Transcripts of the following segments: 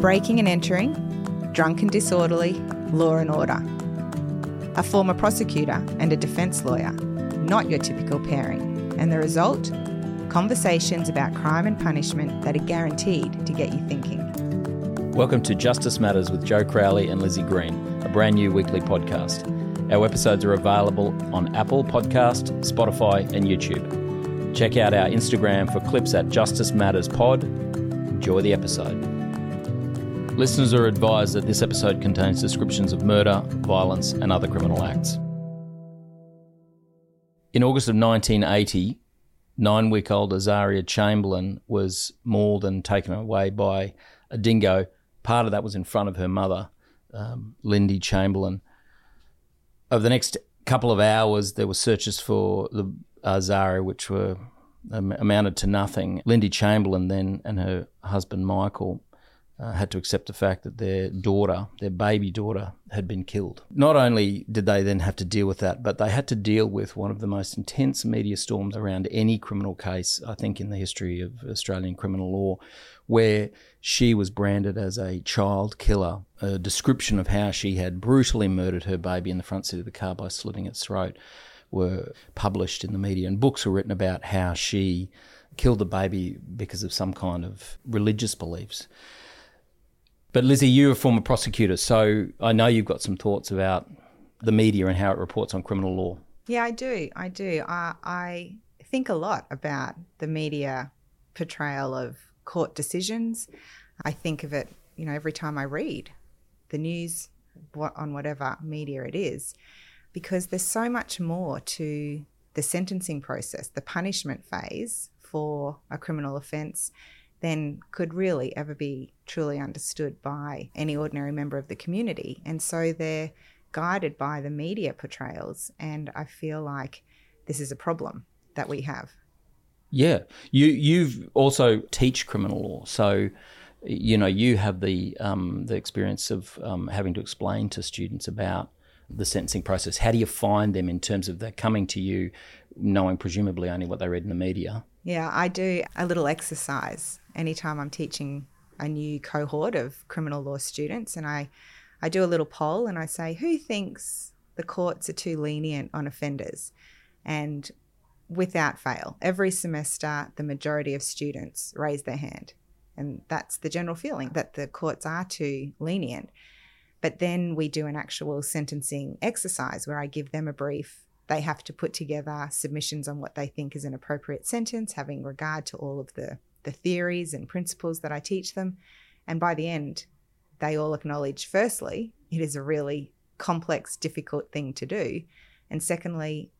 Breaking and entering, drunk and disorderly, law and order a former prosecutor and a defence lawyer, not your typical pairing. And the result? Conversations about crime and punishment that are guaranteed to get you thinking. Welcome to Justice Matters with Joe Crowley and Lizzie Green, a brand new weekly podcast. Our episodes are available on Apple Podcast, Spotify, and YouTube. Check out our Instagram for clips at Justice Matters Pod. Enjoy the episode. Listeners are advised that this episode contains descriptions of murder, violence, and other criminal acts. In August of 1980, nine week old Azaria Chamberlain was mauled and taken away by a dingo. Part of that was in front of her mother, um, Lindy Chamberlain. Over the next couple of hours, there were searches for the Azaria, which were um, amounted to nothing. Lindy Chamberlain then and her husband Michael uh, had to accept the fact that their daughter, their baby daughter, had been killed. Not only did they then have to deal with that, but they had to deal with one of the most intense media storms around any criminal case, I think, in the history of Australian criminal law, where she was branded as a child killer. A description of how she had brutally murdered her baby in the front seat of the car by slitting its throat were published in the media, and books were written about how she killed the baby because of some kind of religious beliefs. But Lizzie, you're a former prosecutor, so I know you've got some thoughts about the media and how it reports on criminal law. Yeah, I do. I do. I, I think a lot about the media portrayal of court decisions. I think of it, you know, every time I read the news on whatever media it is, because there's so much more to the sentencing process, the punishment phase for a criminal offence than could really ever be truly understood by any ordinary member of the community. And so they're guided by the media portrayals. And I feel like this is a problem that we have. Yeah. You you've also teach criminal law. So you know, you have the um, the experience of um, having to explain to students about the sentencing process. How do you find them in terms of they're coming to you knowing presumably only what they read in the media? Yeah, I do a little exercise anytime I'm teaching a new cohort of criminal law students, and I, I do a little poll and I say, who thinks the courts are too lenient on offenders? And without fail, every semester, the majority of students raise their hand. And that's the general feeling that the courts are too lenient. But then we do an actual sentencing exercise where I give them a brief. They have to put together submissions on what they think is an appropriate sentence, having regard to all of the the theories and principles that I teach them. And by the end, they all acknowledge firstly, it is a really complex, difficult thing to do. And secondly,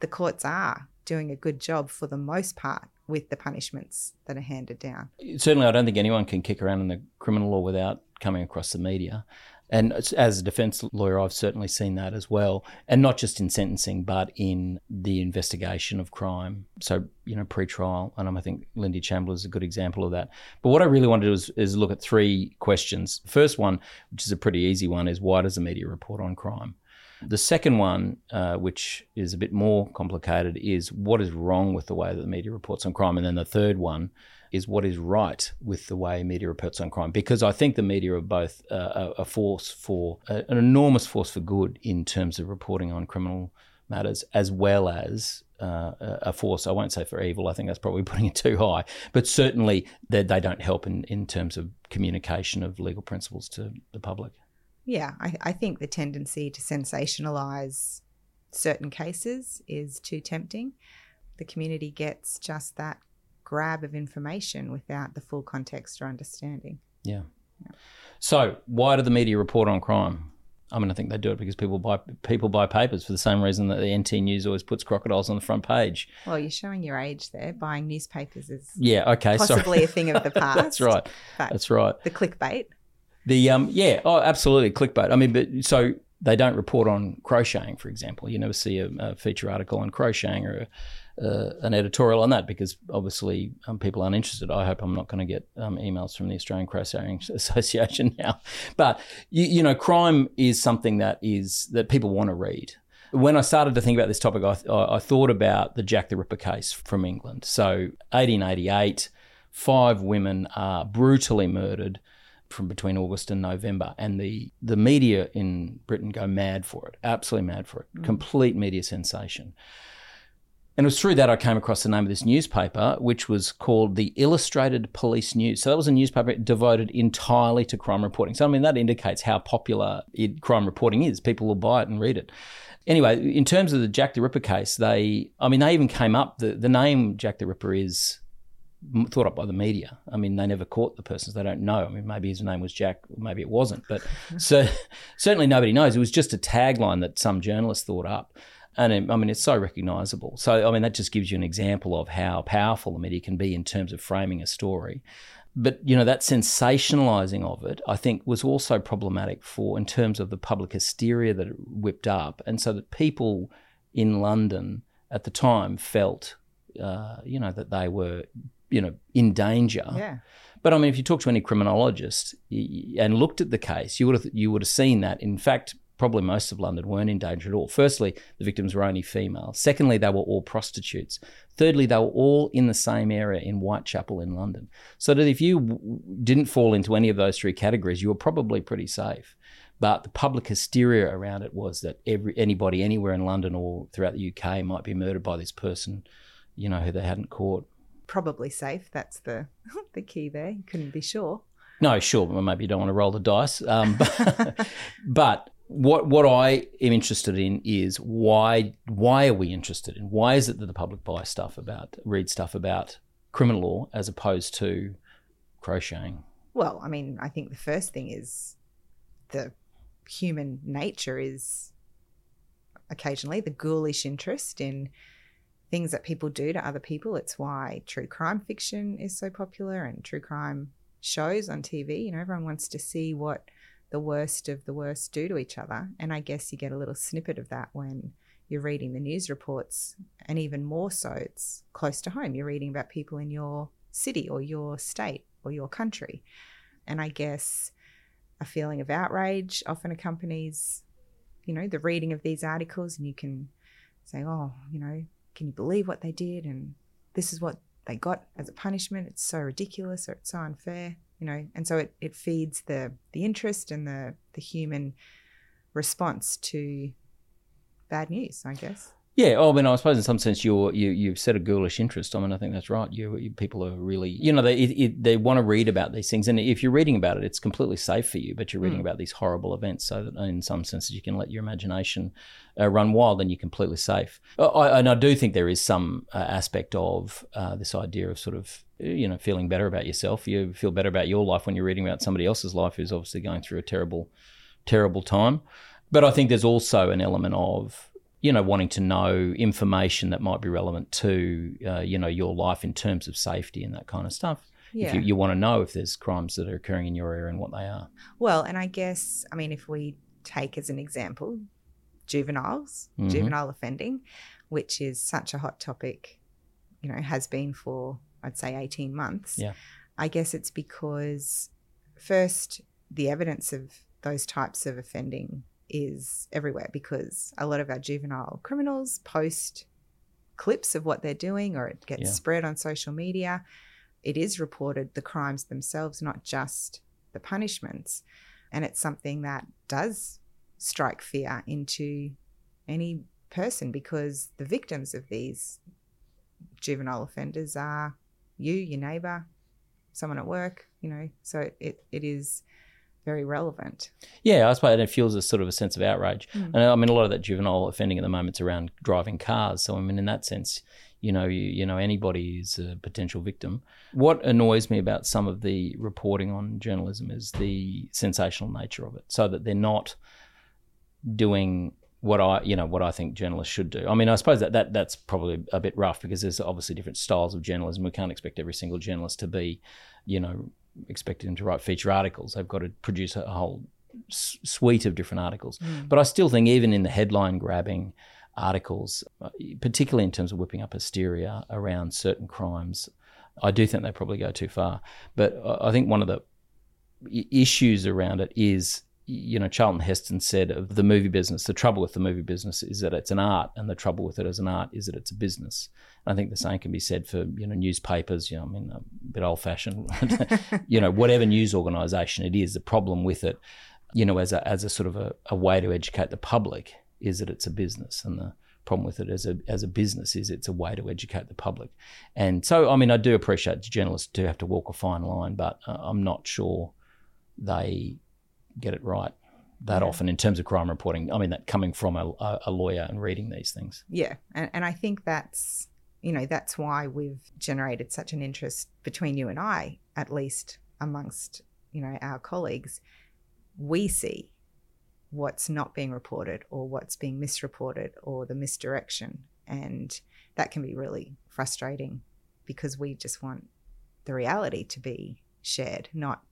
the courts are doing a good job for the most part with the punishments that are handed down. Certainly, I don't think anyone can kick around in the criminal law without coming across the media. And as- a defence lawyer, I've certainly seen that as well. And not just in sentencing, but in the investigation of crime. So, you know, pre-trial. And I think Lindy Chamberlain is a good example of that. But what I really want to do is, is look at three questions. First one, which is a pretty easy one, is why does the media report on crime? The second one, uh, which is a bit more complicated, is what is wrong with the way that the media reports on crime? And then the third one is what is right with the way media reports on crime. Because I think the media are both uh, a, force for, uh, an enormous force for good in terms of reporting on criminal matters, as well as uh, a force, I won't say for evil, I think that's probably putting it too high, but certainly they, they don't help in, in terms of communication of legal principles to the public. Yeah, I, I think the tendency to sensationalize certain cases is too tempting. The community gets just that grab of information without the full context or understanding. Yeah. So, why do the media report on crime? I mean, I think they do it because people buy people buy papers for the same reason that the NT News always puts crocodiles on the front page. Well, you're showing your age there. Buying newspapers is Yeah, okay, possibly sorry. a thing of the past. That's right. That's right. the clickbait. The um, yeah, oh, absolutely, clickbait. I mean, but so they don't report on crocheting, for example. You never see a, a feature article on crocheting or a, uh, an editorial on that because obviously um, people aren't interested. I hope I'm not going to get um, emails from the Australian Crocheting Association now. But you, you know, crime is something that is that people want to read. When I started to think about this topic, I, I thought about the Jack the Ripper case from England. So 1888, five women are brutally murdered from between August and November, and the the media in Britain go mad for it, absolutely mad for it, complete media sensation. And it was through that I came across the name of this newspaper, which was called the Illustrated Police News. So that was a newspaper devoted entirely to crime reporting. So I mean that indicates how popular it, crime reporting is. People will buy it and read it. Anyway, in terms of the Jack the Ripper case, they I mean they even came up the the name Jack the Ripper is thought up by the media. I mean, they never caught the persons. They don't know. I mean, maybe his name was Jack, maybe it wasn't. But mm-hmm. so certainly nobody knows. It was just a tagline that some journalist thought up. And it, I mean, it's so recognisable. So, I mean, that just gives you an example of how powerful the media can be in terms of framing a story. But, you know, that sensationalising of it, I think, was also problematic for, in terms of the public hysteria that it whipped up. And so that people in London at the time felt, uh, you know, that they were, you know, in danger. Yeah. But I mean, if you talk to any criminologist and looked at the case, you would have you would have seen that. In fact, probably most of London weren't in danger at all. Firstly, the victims were only female. Secondly, they were all prostitutes. Thirdly, they were all in the same area in Whitechapel in London. So that if you w- didn't fall into any of those three categories, you were probably pretty safe. But the public hysteria around it was that every anybody anywhere in London or throughout the UK might be murdered by this person, you know, who they hadn't caught. Probably safe. That's the the key there. You couldn't be sure. No, sure, but maybe you don't want to roll the dice. Um, but, but what what I am interested in is why why are we interested in why is it that the public buy stuff about read stuff about criminal law as opposed to crocheting? Well, I mean, I think the first thing is the human nature is occasionally the ghoulish interest in things that people do to other people. It's why true crime fiction is so popular and true crime shows on TV. You know, everyone wants to see what the worst of the worst do to each other. And I guess you get a little snippet of that when you're reading the news reports. And even more so, it's close to home. You're reading about people in your city or your state or your country. And I guess a feeling of outrage often accompanies, you know, the reading of these articles. And you can say, oh, you know, can you believe what they did? And this is what they got as a punishment. It's so ridiculous or it's so unfair, you know. And so it, it feeds the the interest and the the human response to bad news, I guess. Yeah, oh, I mean, I suppose in some sense you're you you've set a ghoulish interest. I mean, I think that's right. You, you people are really, you know, they it, it, they want to read about these things, and if you're reading about it, it's completely safe for you. But you're reading about these horrible events, so that in some senses you can let your imagination uh, run wild, and you're completely safe. Uh, I, and I do think there is some uh, aspect of uh, this idea of sort of you know feeling better about yourself. You feel better about your life when you're reading about somebody else's life who's obviously going through a terrible, terrible time. But I think there's also an element of you know, wanting to know information that might be relevant to, uh, you know, your life in terms of safety and that kind of stuff. Yeah. If you, you want to know if there's crimes that are occurring in your area and what they are. Well, and I guess, I mean, if we take as an example juveniles, Mhm. juvenile offending, which is such a hot topic, you know, has been for, I'd say, 18 months. Yeah. I guess it's because, first, the evidence of those types of offending is everywhere because a lot of our juvenile criminals post clips of what they're doing or it gets Yeah. spread on social media. It is reported the crimes themselves, not just the punishments. And it's something that does strike fear into any person because the victims of these juvenile offenders are you, your neighbour, someone at work, you know. So it, it is very relevant. Yeah, I suppose it fuels a sort of a sense of outrage. Mm. And I mean, a lot of that juvenile offending at the moment is around driving cars. So I mean, in that sense, you know, you, you know, anybody is a potential victim. What annoys me about some of the reporting on journalism is the sensational nature of it, so that they're not doing what I, you know, what I think journalists should do. I mean, I suppose that, that that's probably a bit rough because there's obviously different styles of journalism. We can't expect every single journalist to be, you know, expected them to write feature articles. They've got to produce a whole s- suite of different articles. But I still think even in the headline grabbing articles, uh, particularly in terms of whipping up hysteria around certain crimes, I do think they probably go too far. But I I think one of the issues around it is, you know, Charlton Heston said of the movie business, the trouble with the movie business is that it's an art, and the trouble with it as an art is that it's a business. I think the same can be said for you know newspapers. You know, I mean, a bit old fashioned. you know, whatever news organisation it is, the problem with it, you know, as a as a sort of a, a way to educate the public is that it's a business, and the problem with it as a as a business is it's a way to educate the public. And so, I mean, I do appreciate journalists do have to walk a fine line, but uh, I'm not sure they get it right that often in terms of crime reporting. I mean, that coming from a, a a lawyer and reading these things. Yeah, and, and I think that's you know that's why we've generated such an interest between you and I, at least amongst you know our colleagues. We see what's not being reported or what's being misreported or the misdirection, and that can be really frustrating because we just want the reality to be shared, not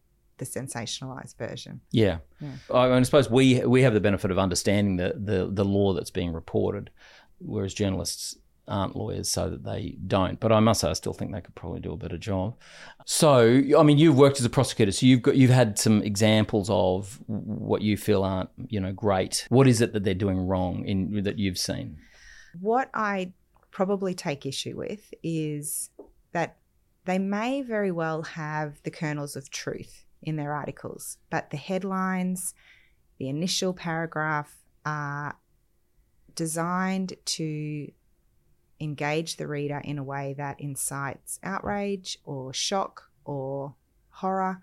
the sensationalized version. Yeah. Yeah. I, I suppose we we have the benefit of understanding the, the, the law that's being reported, whereas journalists aren't lawyers, so that they don't. But I must say, I still think they could probably do a better job. So, I mean, you've worked as a prosecutor, so you've got you've had some examples of what you feel aren't you know great. What is it that they're doing wrong in that you've seen? What I probably take issue with is that they may very well have the kernels of truth in their articles, but the headlines, the initial paragraph are designed to engage the reader in a way that incites outrage or shock or horror.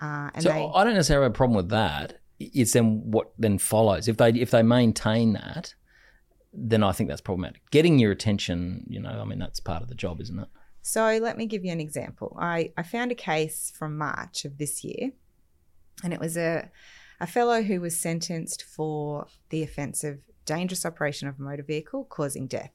Uh, and so they, I don't necessarily have a problem with that. It's then what then follows. If they if they maintain that, then I think that's problematic. Getting your attention, you know, I mean, that's part of the job, isn't it? So let me give you an example. I, I found a case from March of this year, and it was a, a fellow who was sentenced for the offence of dangerous operation of a motor vehicle causing death.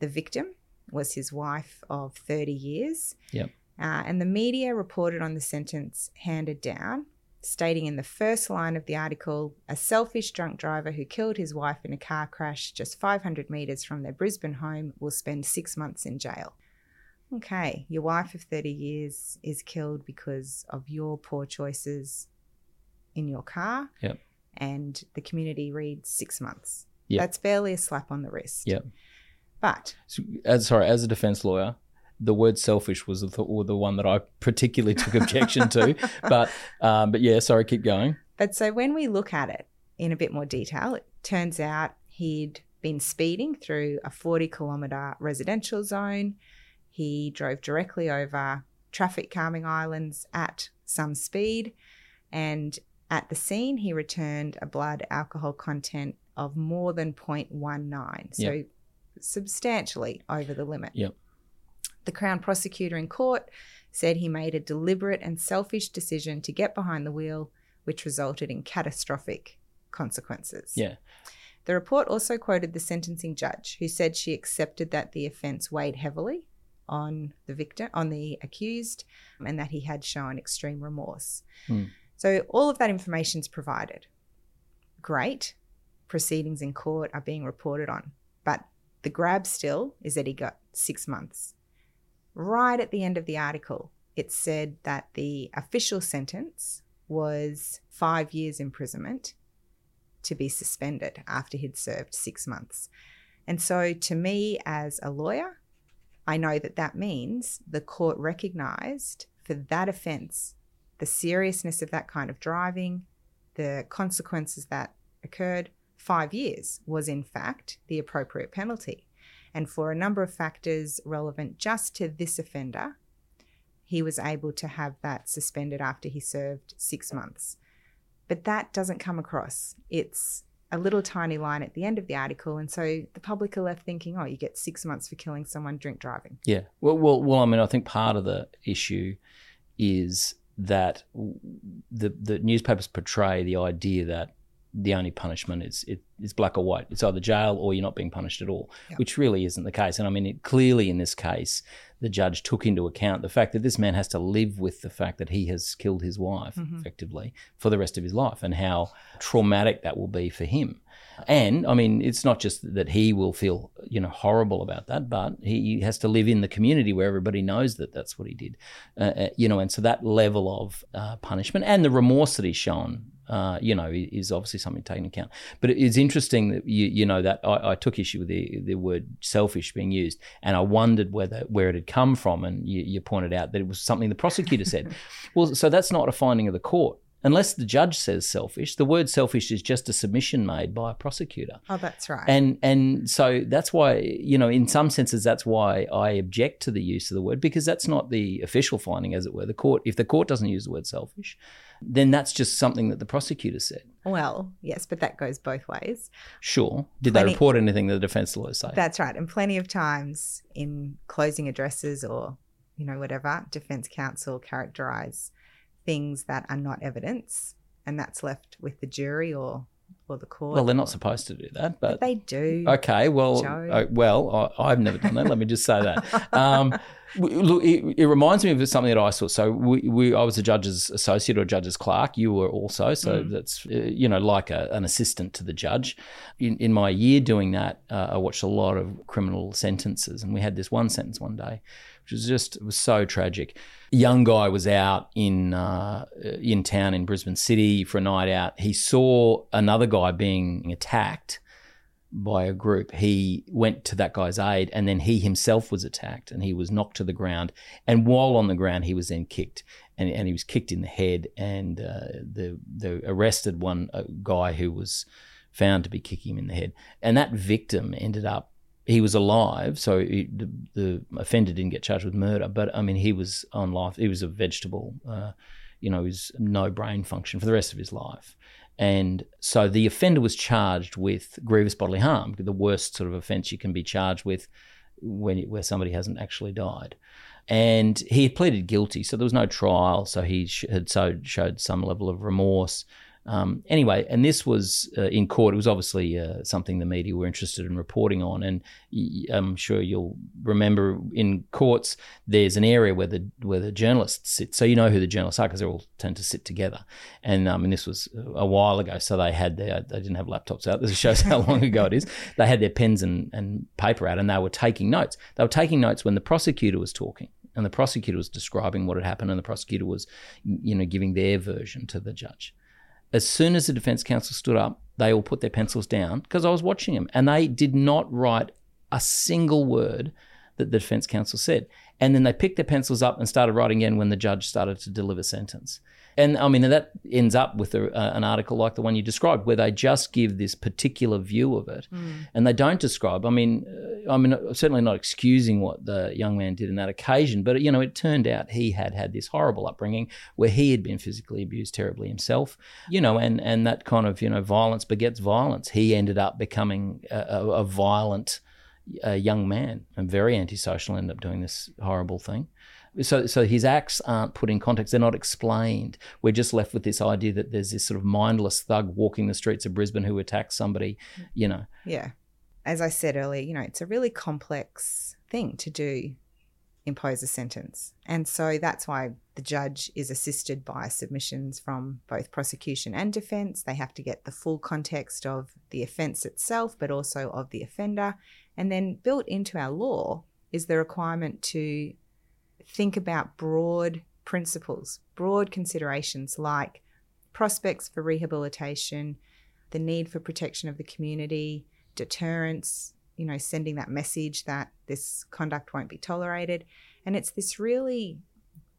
The victim was his wife of 30 years. Yep. Uh, and the media reported on the sentence handed down, stating in the first line of the article a selfish drunk driver who killed his wife in a car crash just 500 metres from their Brisbane home will spend six months in jail. Okay, your wife of 30 years is killed because of your poor choices in your car. Yep. And the community reads six months. Yep. That's barely a slap on the wrist. Yep. But So, as sorry, as a defense lawyer, the word selfish was the, the one that I particularly took objection to. But um, but yeah, sorry, keep going. But so when we look at it in a bit more detail, it turns out he'd been speeding through a 40 kilometre residential zone. He drove directly over traffic calming islands at some speed. And at the scene, he returned a blood alcohol content of more than 0.19. So Yep. substantially over the limit. Yep. The Crown prosecutor in court said he made a deliberate and selfish decision to get behind the wheel, which resulted in catastrophic consequences. Yeah. The report also quoted the sentencing judge, who said she accepted that the offence weighed heavily on the victim, on the accused, and that he had shown extreme remorse. Hmm. So all of that information is provided. Great. Proceedings in court are being reported on. But the grab still is that he got six months. Right at the end of the article, it said that the official sentence was five years imprisonment to be suspended after he'd served six months. And so, to me, as a lawyer, I know that that means the court recognized for that offense the seriousness of that kind of driving, the consequences that occurred. Five years was, in fact, the appropriate penalty. And for a number of factors relevant just to this offender, he was able to have that suspended after he served six months. But that doesn't come across. It's a little tiny line at the end of the article, and so the public are left thinking, "Oh, you get six months for killing someone drink driving." Yeah. Well, well, well. I mean, I think part of the issue is that the the newspapers portray the idea that the only punishment is it, it's black or white. It's either jail or you're not being punished at all, Yep. which really isn't the case. And I mean, it, clearly in this case, the judge took into account the fact that this man has to live with the fact that he has killed his wife effectively for the rest of his life, and how traumatic that will be for him. And I mean, it's not just that he will feel you know horrible about that, but he has to live in the community where everybody knows that that's what he did. Uh, uh, you know, and so that level of uh, punishment and the remorse that he's shown uh, you know, is obviously something taken into account. But it is interesting that you, you know that I, I took issue with the the word selfish being used, and I wondered whether where it had come from. And you, you pointed out that it was something the prosecutor said. well, so that's not a finding of the court. Unless the judge says selfish, the word selfish is just a submission made by a prosecutor. Oh, that's right. And and so that's why you know in some senses that's why I object to the use of the word because that's not the official finding as it were. The court if the court doesn't use the word selfish, then that's just something that the prosecutor said. well, yes, but that goes both ways. Sure. Did Plenty- they report anything that the defense lawyers say? That's right. And plenty of times in closing addresses or, you know, whatever, defense counsel characterize things that are not evidence and that's left with the jury or or the court. well, they're not supposed to do that, But but they do. Okay, well, uh, well, I, I've never done that. Let me just say that. Um, look, it, it reminds me of something that I saw. So we, we, I was a judge's associate or judge's clerk. You were also, so Mm. that's uh, you know like a, an assistant to the judge. In, in my year doing that, uh, I watched a lot of criminal sentences, and we had this one sentence one day, which was just it was so tragic. Young guy was out in uh, in town in Brisbane City for a night out. He saw another guy being attacked by a group, he went to that guy's aid and then he himself was attacked and he was knocked to the ground. And while on the ground, he was then kicked and, and he was kicked in the head. And uh, the, the arrested one a guy who was found to be kicking him in the head. And that victim ended up, he was alive. So he, the, the offender didn't get charged with murder, but I mean, he was on life. He was a vegetable, uh, you know, was no brain function for the rest of his life. And so the offender was charged with grievous bodily harm, the worst sort of offence you can be charged with when where somebody hasn't actually died. And he had pleaded guilty, so there was no trial. So he had so showed some level of remorse. Um, anyway, and this was uh, in court. It was obviously uh, something the media were interested in reporting on, and I'm sure you'll remember in courts there's an area where the where the journalists sit, so you know who the journalists are because they all tend to sit together. And um, and this was a while ago, so they had their they didn't have laptops out. This shows how long ago it is. They had their pens and, and paper out, and they were taking notes. They were taking notes when the prosecutor was talking, and the prosecutor was describing what had happened, and the prosecutor was, you know, giving their version to the judge as soon as the defense counsel stood up, they all put their pencils down because I was watching them and they did not write a single word that the defense counsel said. And then they picked their pencils up and started writing again when the judge started to deliver sentence. And I mean, that ends up with a, uh, an article like the one you described, where they just give this particular view of it, and they don't describe. I mean, uh, I mean, certainly not excusing what the young man did in that occasion, but you know, it turned out he had had this horrible upbringing where he had been physically abused terribly himself, you know, and and that kind of you know violence begets violence. He ended up becoming a, a, a violent a young man and very antisocial, ended up doing this horrible thing. So, so his acts aren't put in context; they're not explained. We're just left with this idea that there's this sort of mindless thug walking the streets of Brisbane who attacks somebody. You know, Yeah. As I said earlier, you know, it's a really complex thing to do impose a sentence. And so that's why the judge is assisted by submissions from both prosecution and defense. They have to get the full context of the offense itself, but also of the offender. And then built into our law is the requirement to think about broad principles, broad considerations like prospects for rehabilitation, the need for protection of the community, deterrence, you know, sending that message that this conduct won't be tolerated. And it's this really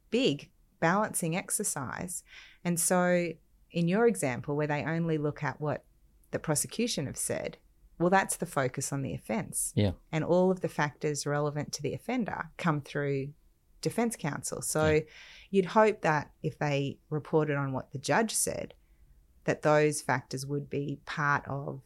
big balancing exercise. And so, in your example, where they only look at what the prosecution have said, well, that's the focus on the offence. Yeah. And all of the factors relevant to the offender come through defence counsel. So yeah. you'd hope that if they reported on what the judge said, that those factors would be part of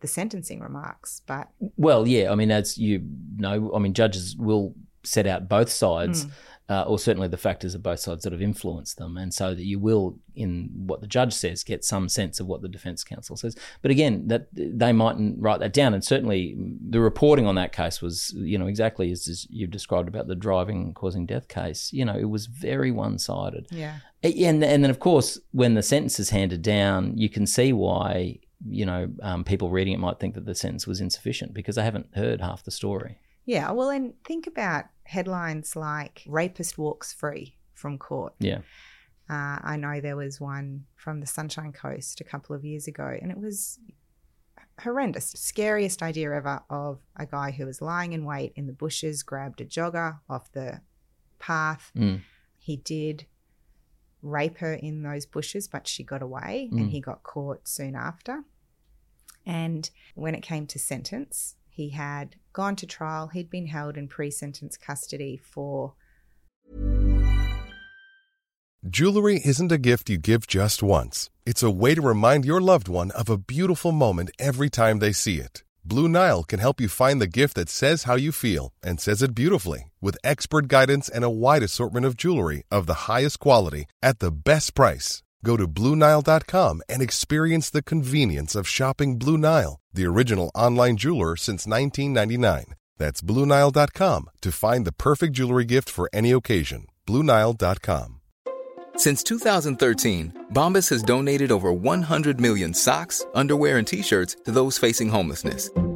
the sentencing remarks. But well, yeah, I mean, as you know, I mean, judges will set out both sides. Mm. Uh, or certainly the factors of both sides that have influenced them, and so that you will, in what the judge says, get some sense of what the defence counsel says. But again, that they mightn't write that down, and certainly the reporting on that case was, you know, exactly as, as you've described about the driving causing death case. You know, it was very one-sided. Yeah. And and then of course, when the sentence is handed down, you can see why you know, um, people reading it might think that the sentence was insufficient because they haven't heard half the story. Yeah, well, and think about headlines like "Rapist walks free from court." Yeah, uh, I know there was one from the Sunshine Coast a couple of years ago, and it was horrendous, scariest idea ever of a guy who was lying in wait in the bushes, grabbed a jogger off the path. Mm. He did rape her in those bushes, but she got away mm. and he got caught soon after. And when it came to sentence, he had gone to trial. He'd been held in pre sentence custody for. Jewelry isn't a gift you give just once, it's a way to remind your loved one of a beautiful moment every time they see it. Blue Nile can help you find the gift that says how you feel and says it beautifully with expert guidance and a wide assortment of jewelry of the highest quality at the best price. Go to BlueNile.com and experience the convenience of shopping Blue Nile, the original online jeweler since 1999. That's BlueNile.com to find the perfect jewelry gift for any occasion. BlueNile.com. Since 2013, Bombas has donated over 100 million socks, underwear, and t shirts to those facing homelessness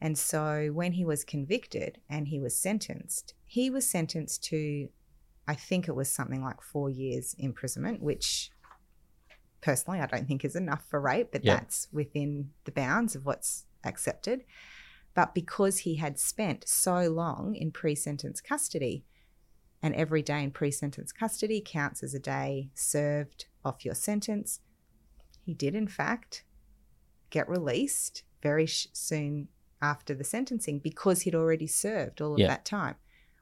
and so when he was convicted and he was sentenced, he was sentenced to, I think it was something like four years imprisonment, which personally I don't think is enough for rape, but yeah. that's within the bounds of what's accepted. But because he had spent so long in pre sentence custody, and every day in pre sentence custody counts as a day served off your sentence, he did, in fact, get released very sh- soon after the sentencing because he'd already served all of yeah. that time.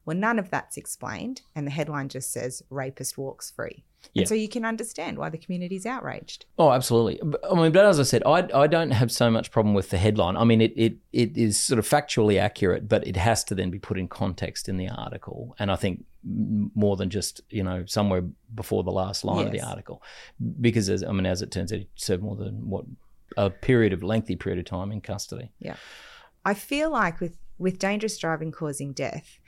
Well, none of that's explained, and the headline just says rapist walks free. Yeah. And so you can understand why the community's outraged. Oh, absolutely. I mean, but as I said, I, I don't have so much problem with the headline. I mean, it, it it is sort of factually accurate, but it has to then be put in context in the article. And I think more than just you know somewhere before the last line yes. of the article, because as I mean, as it turns out, he served more than what a period of lengthy period of time in custody. Yeah. I feel like with with dangerous driving causing death,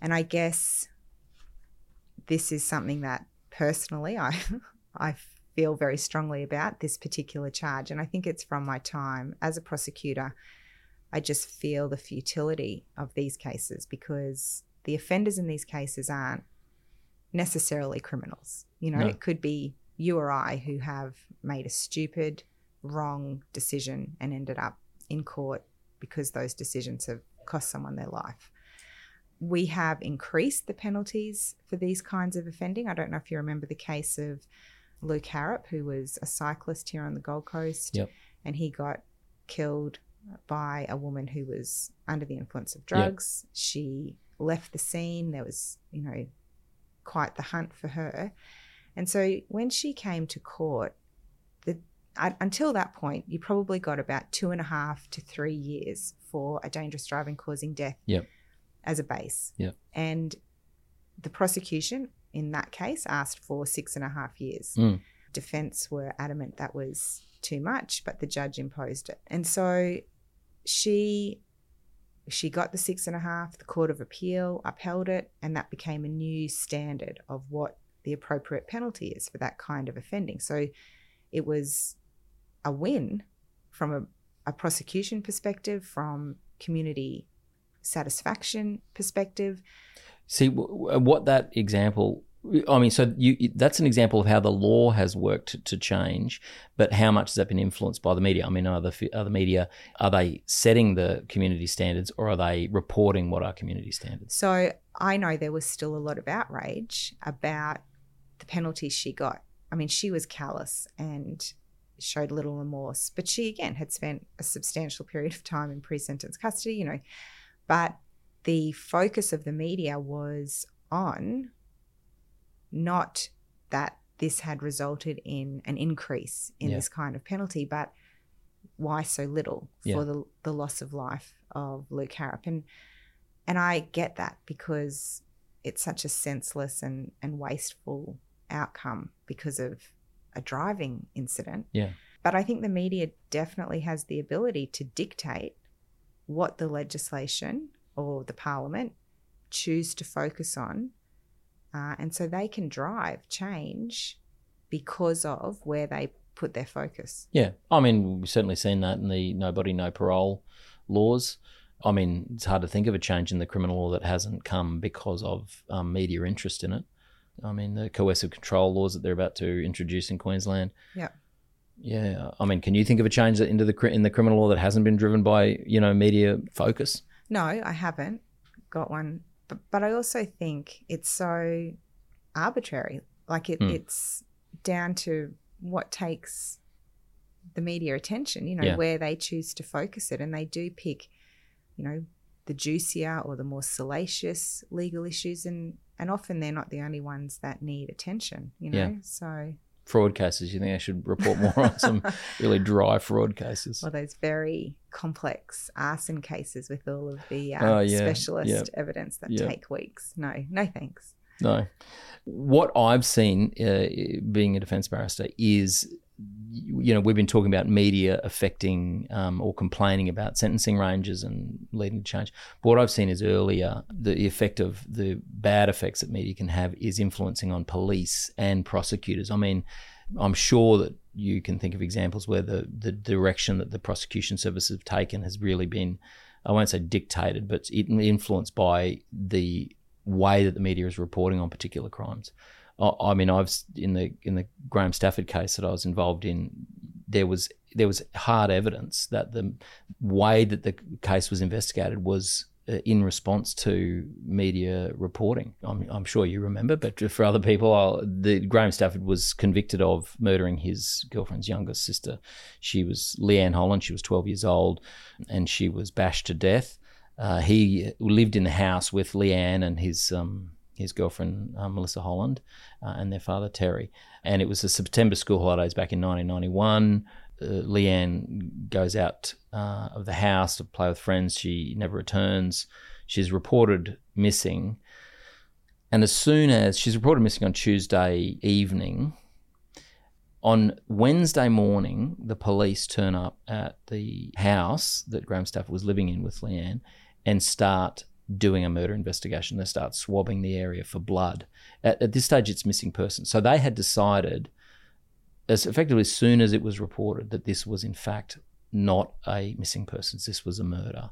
and I guess this is something that personally I I feel very strongly about this particular charge, and I think it's from my time as a prosecutor. I just feel the futility of these cases because the offenders in these cases aren't necessarily criminals. You know, no. it could be you or I who have made a stupid, wrong decision and ended up in court because those decisions have cost someone their life. We have increased the penalties for these kinds of offending. I don't know if you remember the case of Luke Harrop, who was a cyclist here on the Gold Coast, yep. and he got killed by a woman who was under the influence of drugs. Yep. She left the scene. There was, you know, quite the hunt for her. And so when she came to court, until that point, you probably got about two and a half to three years for a dangerous driving causing death Yep. as a base. Yep. And the prosecution in that case asked for six and a half years. Mm. Defense were adamant that was too much, but the judge imposed it. And so she she got the six and a half, the Court of Appeal upheld it, and that became a new standard of what the appropriate penalty is for that kind of offending. So it was a win from a, a prosecution perspective, from community satisfaction perspective. See uh, what that example. I mean, so you, that's an example of how the law has worked to, to change, but how much has that been influenced by the media? I mean, are the, are the media are they setting the community standards, or are they reporting what are community standards? So I know there was still a lot of outrage about the penalties she got. I mean, she was callous and showed little remorse, but she again had spent a substantial period of time in pre-sentence custody, you know. But the focus of the media was on not that this had resulted in an increase in Yeah. this kind of penalty, but why so little for Yeah. the, the loss of life of Luke Harrop. And and I get that because it's such a senseless and, and wasteful outcome because of a driving incident. Yeah. But I think the media definitely has the ability to dictate what the legislation or the parliament choose to focus on. Uh, and so they can drive change because of where they put their focus. Yeah, I mean, we've certainly seen that in the nobody, no parole laws. I mean, it's hard to think of a change in the criminal law that hasn't come because of um, media interest in it. I mean, the coercive control laws that they're about to introduce in Queensland. Yeah. Yeah, I mean, can you think of a change that into the in the criminal law that hasn't been driven by you know media focus? No, I haven't got one. But, but I also think it's so arbitrary. Like it, Hmm. it's down to what takes the media attention, you know, Yeah. where they choose to focus it. And they do pick, you know, the juicier or the more salacious legal issues. And, and often they're not the only ones that need attention, you know? Yeah. So, Fraud cases. You think I should report more on some really dry fraud cases? well, those very complex arson cases with all of the uh, Oh, yeah. specialist Yeah. evidence that take weeks. No, no thanks. No. What I've seen uh, being a defense barrister is, you know, we've been talking about media affecting um, or complaining about sentencing ranges and leading to change. But what I've seen is earlier the effect of the bad effects that media can have is influencing on police and prosecutors. I mean, I'm sure that you can think of examples where the, the direction that the prosecution service have taken has really been, I won't say dictated, but influenced by the way that the media is reporting on particular crimes. I, I mean, I've in the in the Graham Stafford case that I was involved in, there was there was hard evidence that the way that the case was investigated was uh, in response to media reporting. I'm, I'm sure you remember, but for other people, I'll, the Graham Stafford was convicted of murdering his girlfriend's younger sister. She was Leanne Holland. She was 12 years old, and she was bashed to death. Uh, he lived in the house with Leanne and his um, his girlfriend uh, Melissa Holland uh, and their father Terry. And it was the September school holidays back in 1991. Uh, Leanne goes out uh, of the house to play with friends. She never returns. She's reported missing. And as soon as she's reported missing on Tuesday evening, on Wednesday morning, the police turn up at the house that Graham Stafford was living in with Leanne and start doing a murder investigation. They start swabbing the area for blood. At, at this stage, it's missing person. So they had decided, as effectively as soon as it was reported, that this was in fact not a missing persons. This was a murder.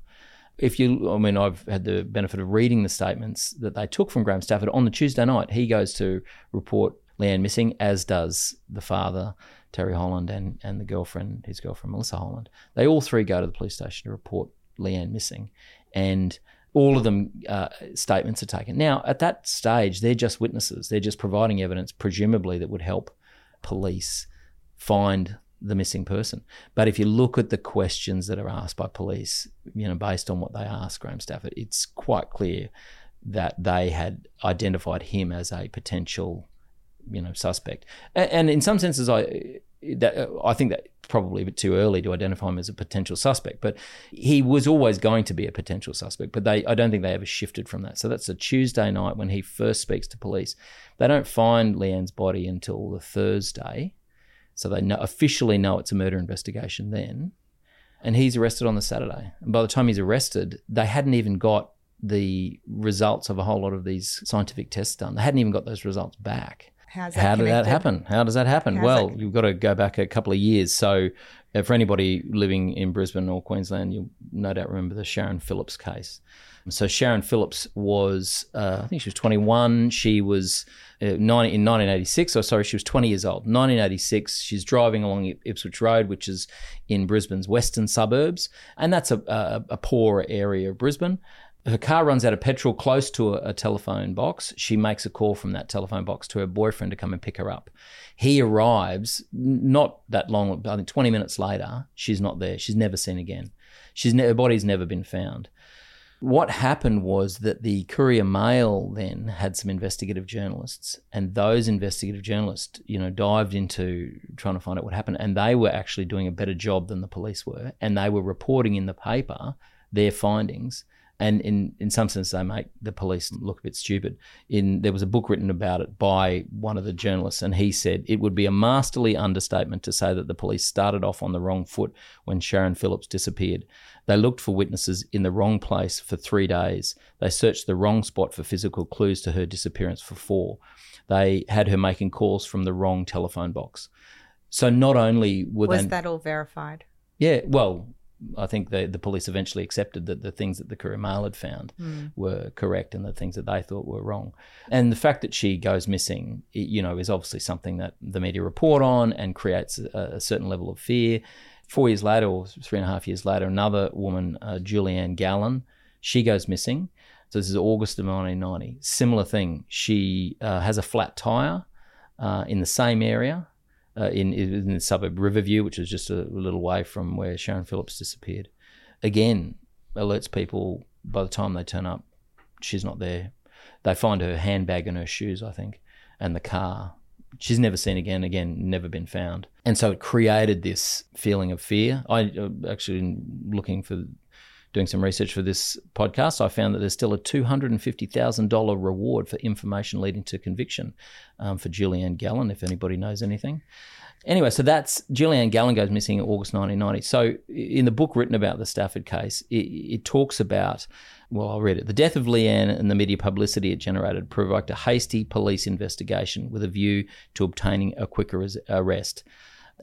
If you, I mean, I've had the benefit of reading the statements that they took from Graham Stafford on the Tuesday night. He goes to report Leanne missing, as does the father, Terry Holland, and, and the girlfriend, his girlfriend, Melissa Holland. They all three go to the police station to report Leanne missing. And all of them uh, statements are taken. Now, at that stage, they're just witnesses. They're just providing evidence, presumably, that would help police find the missing person. But if you look at the questions that are asked by police, you know, based on what they ask Graham Stafford, it's quite clear that they had identified him as a potential, you know, suspect. And, and in some senses, I that uh, I think that probably a bit too early to identify him as a potential suspect, but he was always going to be a potential suspect. But they, I don't think they ever shifted from that. So that's a Tuesday night when he first speaks to police. They don't find Leanne's body until the Thursday, so they know, officially know it's a murder investigation then. And he's arrested on the Saturday. And by the time he's arrested, they hadn't even got the results of a whole lot of these scientific tests done. They hadn't even got those results back. How's that How did that happen? How does that happen? How's well, that- you've got to go back a couple of years. So, uh, for anybody living in Brisbane or Queensland, you'll no doubt remember the Sharon Phillips case. So, Sharon Phillips was, uh, I think she was 21. She was uh, 90, in 1986, or sorry, she was 20 years old. 1986, she's driving along Ipswich Road, which is in Brisbane's western suburbs. And that's a, a, a poor area of Brisbane. Her car runs out of petrol close to a, a telephone box. She makes a call from that telephone box to her boyfriend to come and pick her up. He arrives not that long, I think 20 minutes later. She's not there. She's never seen again. She's ne- her body's never been found. What happened was that the Courier Mail then had some investigative journalists, and those investigative journalists, you know, dived into trying to find out what happened, and they were actually doing a better job than the police were, and they were reporting in the paper their findings. And in, in some sense, they make the police look a bit stupid. In there was a book written about it by one of the journalists, and he said it would be a masterly understatement to say that the police started off on the wrong foot when Sharon Phillips disappeared. They looked for witnesses in the wrong place for three days. They searched the wrong spot for physical clues to her disappearance for four. They had her making calls from the wrong telephone box. So not only were Was they that all verified? yeah, well, I think the the police eventually accepted that the things that the Courier Mail had found were correct and the things that they thought were wrong. And the fact that she goes missing, you know, is obviously something that the media report on and creates a, a certain level of fear. Four years later, or three and a half years later, another woman, uh, Julianne Gallen, she goes missing. So this is August of 1990. Similar thing. She uh, has a flat tire uh, in the same area uh, in, in the suburb Riverview, which is just a little way from where Sharon Phillips disappeared. Again, alerts people by the time they turn up, she's not there. They find her handbag and her shoes, I think, and the car. She's never seen again, again, never been found. And so it created this feeling of fear. I uh, actually, in looking for doing some research for this podcast, I found that there's still a $250,000 reward for information leading to conviction um, for Julianne Gallen, if anybody knows anything. Anyway, so that's Julianne Gallen goes missing in August 1990. So, in the book written about the Stafford case, it, it talks about, well, I'll read it. The death of Leanne and the media publicity it generated provoked a hasty police investigation with a view to obtaining a quicker arrest.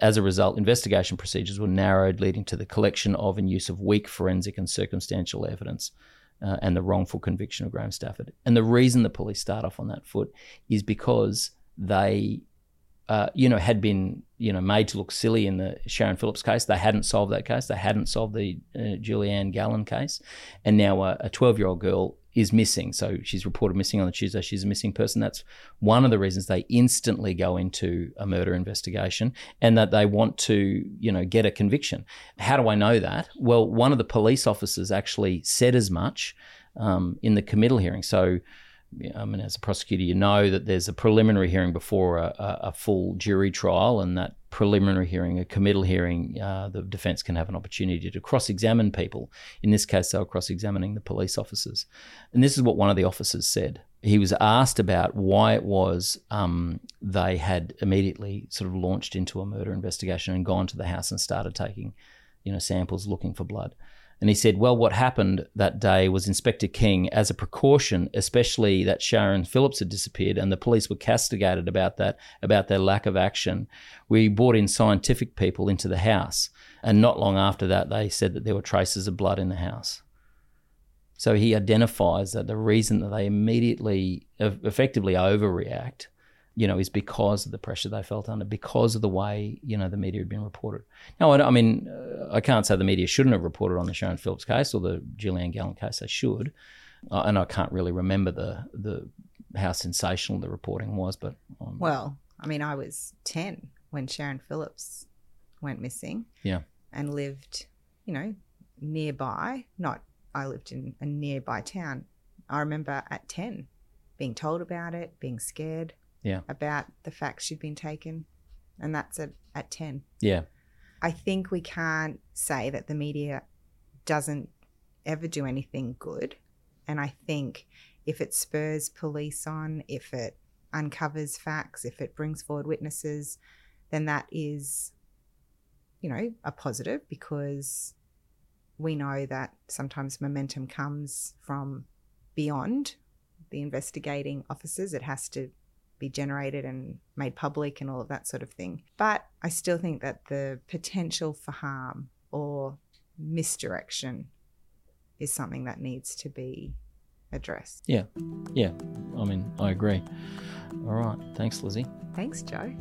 As a result, investigation procedures were narrowed, leading to the collection of and use of weak forensic and circumstantial evidence uh, and the wrongful conviction of Graham Stafford. And the reason the police start off on that foot is because they, uh, you know, had been, you know, made to look silly in the Sharon Phillips case. They hadn't solved that case. They hadn't solved the uh, Julianne Gallen case. And now a 12 year old girl is missing. So she's reported missing on the Tuesday. She's a missing person. That's one of the reasons they instantly go into a murder investigation and that they want to, you know, get a conviction. How do I know that? Well, one of the police officers actually said as much um, in the committal hearing. So, I mean, as a prosecutor, you know that there's a preliminary hearing before a, a, full jury trial, and that preliminary hearing, a committal hearing, uh, the defence can have an opportunity to cross-examine people. In this case, they were cross-examining the police officers, and this is what one of the officers said. He was asked about why it was um, they had immediately sort of launched into a murder investigation and gone to the house and started taking, you know, samples looking for blood. And he said, Well, what happened that day was Inspector King, as a precaution, especially that Sharon Phillips had disappeared and the police were castigated about that, about their lack of action, we brought in scientific people into the house. And not long after that, they said that there were traces of blood in the house. So he identifies that the reason that they immediately, effectively overreact, you know, is because of the pressure they felt under, because of the way, you know, the media had been reported. Now, I, I mean, uh, I can't say the media shouldn't have reported on the Sharon Phillips case or the Gillian Gallen case. They should. Uh, and I can't really remember the, the how sensational the reporting was, but um, Well, I mean, I was 10 when Sharon Phillips went missing yeah. and lived, you know, nearby. Not, I lived in a nearby town, I remember at 10 being told about it, being scared Yeah. about the fact she'd been taken. And that's at, at 10. Yeah. I think we can't say that the media doesn't ever do anything good. And I think if it spurs police on, if it uncovers facts, if it brings forward witnesses, then that is, you know, a positive because we know that sometimes momentum comes from beyond the investigating officers. It has to be generated and made public and all of that sort of thing. But I still think that the potential for harm or misdirection is something that needs to be addressed. Yeah. Yeah. I mean, I agree. All right. Thanks, Lizzie. Thanks, Joe.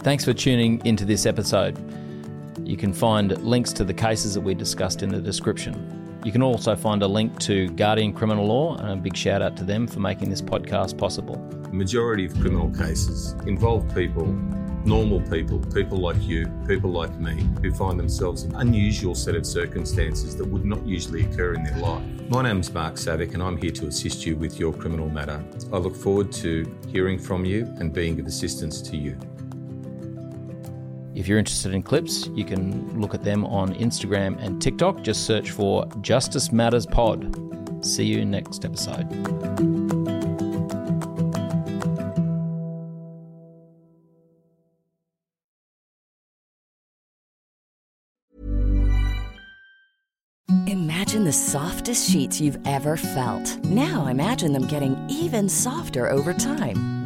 Thanks for tuning into this episode. You can find links to the cases that we discussed in the description. You can also find a link to Guardian Criminal Law, and a big shout out to them for making this podcast possible. The majority of criminal cases involve people, normal people, people like you, people like me, who find themselves in unusual set of circumstances that would not usually occur in their life. My name's Mark Savick, and I'm here to assist you with your criminal matter. I look forward to hearing from you and being of assistance to you. If you're interested in clips, you can look at them on Instagram and TikTok. Just search for Justice Matters Pod. See you next episode. Imagine the softest sheets you've ever felt. Now imagine them getting even softer over time.